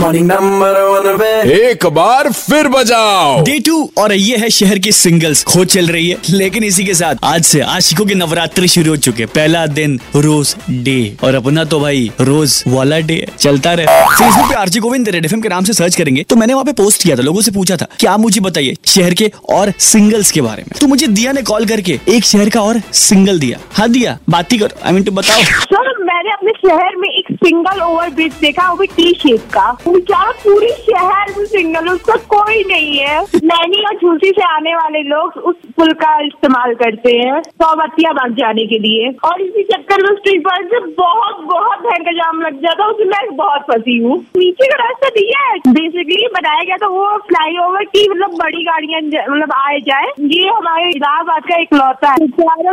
Morning, number one, Red एक बार फिर बजाओ। डे टू और ये है शहर की सिंगल्स खोज चल रही है लेकिन इसी के साथ आज से आशिकों के नवरात्रि शुरू हो चुके पहला दिन रोज डे और अपना तो भाई रोज वाला डे चलता रहे। फेसबुक पे आरजी गोविंद रेड एफएम के नाम से सर्च करेंगे तो मैंने वहाँ पे पोस्ट किया था लोगों से पूछा था कि आप मुझे बताइए शहर के और सिंगल्स के बारे में? तो मुझे दिया ने कॉल करके एक शहर का और सिंगल दिया। हाँ दिया बात ही करो। आई मीन टू बताओ। सर मैंने अपने शहर में एक सिंगल ओवर ब्रिज देखा वो भी टी शेप का। बेचारा पूरी शहर में सिंगल उसका कोई नहीं है। नैनी और झूसी से आने वाले लोग उस पुल का इस्तेमाल करते हैं सौबतिया बाग जाने के लिए। और इसी चक्कर में स्ट्रीट पर से बहुत बहुत भैर का जाम लग जाता है, उसमें मैं बहुत फंसी हूँ। नीचे का रास्ता दिया है। बेसिकली बनाया गया था वो फ्लाई ओवर की मतलब बड़ी गाड़ियाँ मतलब आए जाए। ये हमारे इलाहाबाद का एक लौता है।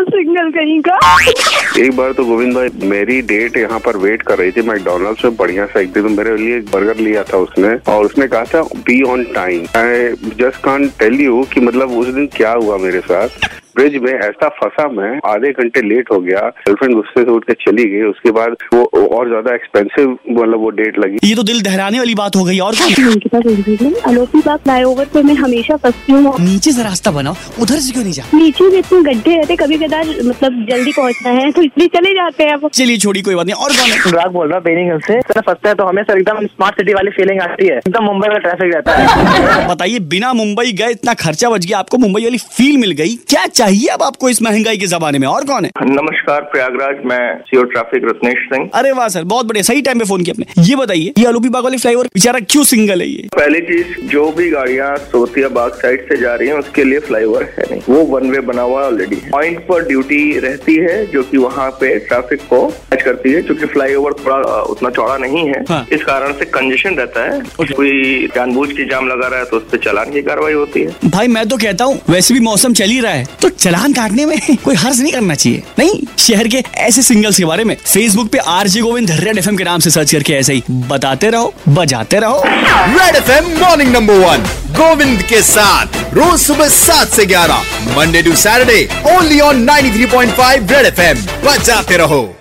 सिंगल कहीं का। एक बार तो गोविंद भाई, मेरी डेट यहाँ पर वेट कर रही थी। मैकडोनल्ड्स में बढ़िया सा एक दिन, मेरे लिए बर्गर लिया था उसने और उसने कहा था be on time I just can tell you कि मतलब उस दिन क्या हुआ मेरे साथ। ब्रिज में ऐसा फंसा मैं आधे घंटे लेट हो गया गर्लफ्रेंड गुस्से से उठ के चली गई उसके बाद वो और ज़्यादा एक्सपेंसिव मतलब वो डेट लगी। ये तो दिल दहराने वाली बात हो गई और चौधरी अलोपी बाग फ्लाईओवर पर मैं हमेशा फंसती हूँ। नीचे से रास्ता बनाओ उधर से क्यों नहीं जा नीचे भी इतने गड्ढे रहते कभी कदार मतलब जल्दी पहुँचना है तो इसलिए चले जाते हैं अब। चलिए छोड़ी कोई बात नहीं और कौन है? अनुराग बोल रहा हूँ बेनिंग से सर फंसता है तो हमें सर एकदम स्मार्ट सिटी वाली फीलिंग आती है। एकदम मुंबई में ट्रैफ़िक रहता है। बताइए बिना मुंबई गए इतना खर्चा बच गया आपको मुंबई वाली फील मिल गई क्या चाहिए अब आपको इस महँगाई के जमाने में और कौन है? नमस्कार प्रयागराज मैं सीओ ट्रैफ़िक रत्नेश सिंह। अरे वाह सर बहुत बढ़िया सही टाइम पे फ़ोन किया आपने। ये बताइए ये आलूपी बाग वाली फ्लाईओवर बेचारा क्यों सिंगल है ये? पहली चीज़ जो भी गाड़ियाँ सोतिया बाग साइड से जा रही है उसके लिए फ्लाईओवर है नहीं। वो वन वे बना हुआ ऑलरेडी पॉइंट पर ड्यूटी रहती है जो की वहाँ पे ट्रैफ़िक को मैच करती है क्योंकि फ्लाईओवर थोड़ा उतना चौड़ा नहीं है। हाँ। इस कारण से कंजेशन रहता है। कोई जानबूझ के जाम लगा रहा है तो उस पर चालान की कार्रवाई होती है। भाई मैं तो कहता हूँ वैसे भी मौसम चल ही रहा है तो चलान काटने में कोई हर्ज नहीं करना चाहिए। नहीं, शहर के ऐसे सिंगल्स के बारे में। फेसबुक पे R J Govind red FM के नाम से सर्च करके ऐसे ही बताते रहो, बजाते रहो। Red FM morning number one Govind के साथ। रोज सुबह सात से ग्यारह Monday to Saturday only on 93.5 red FM. बजाते रहो।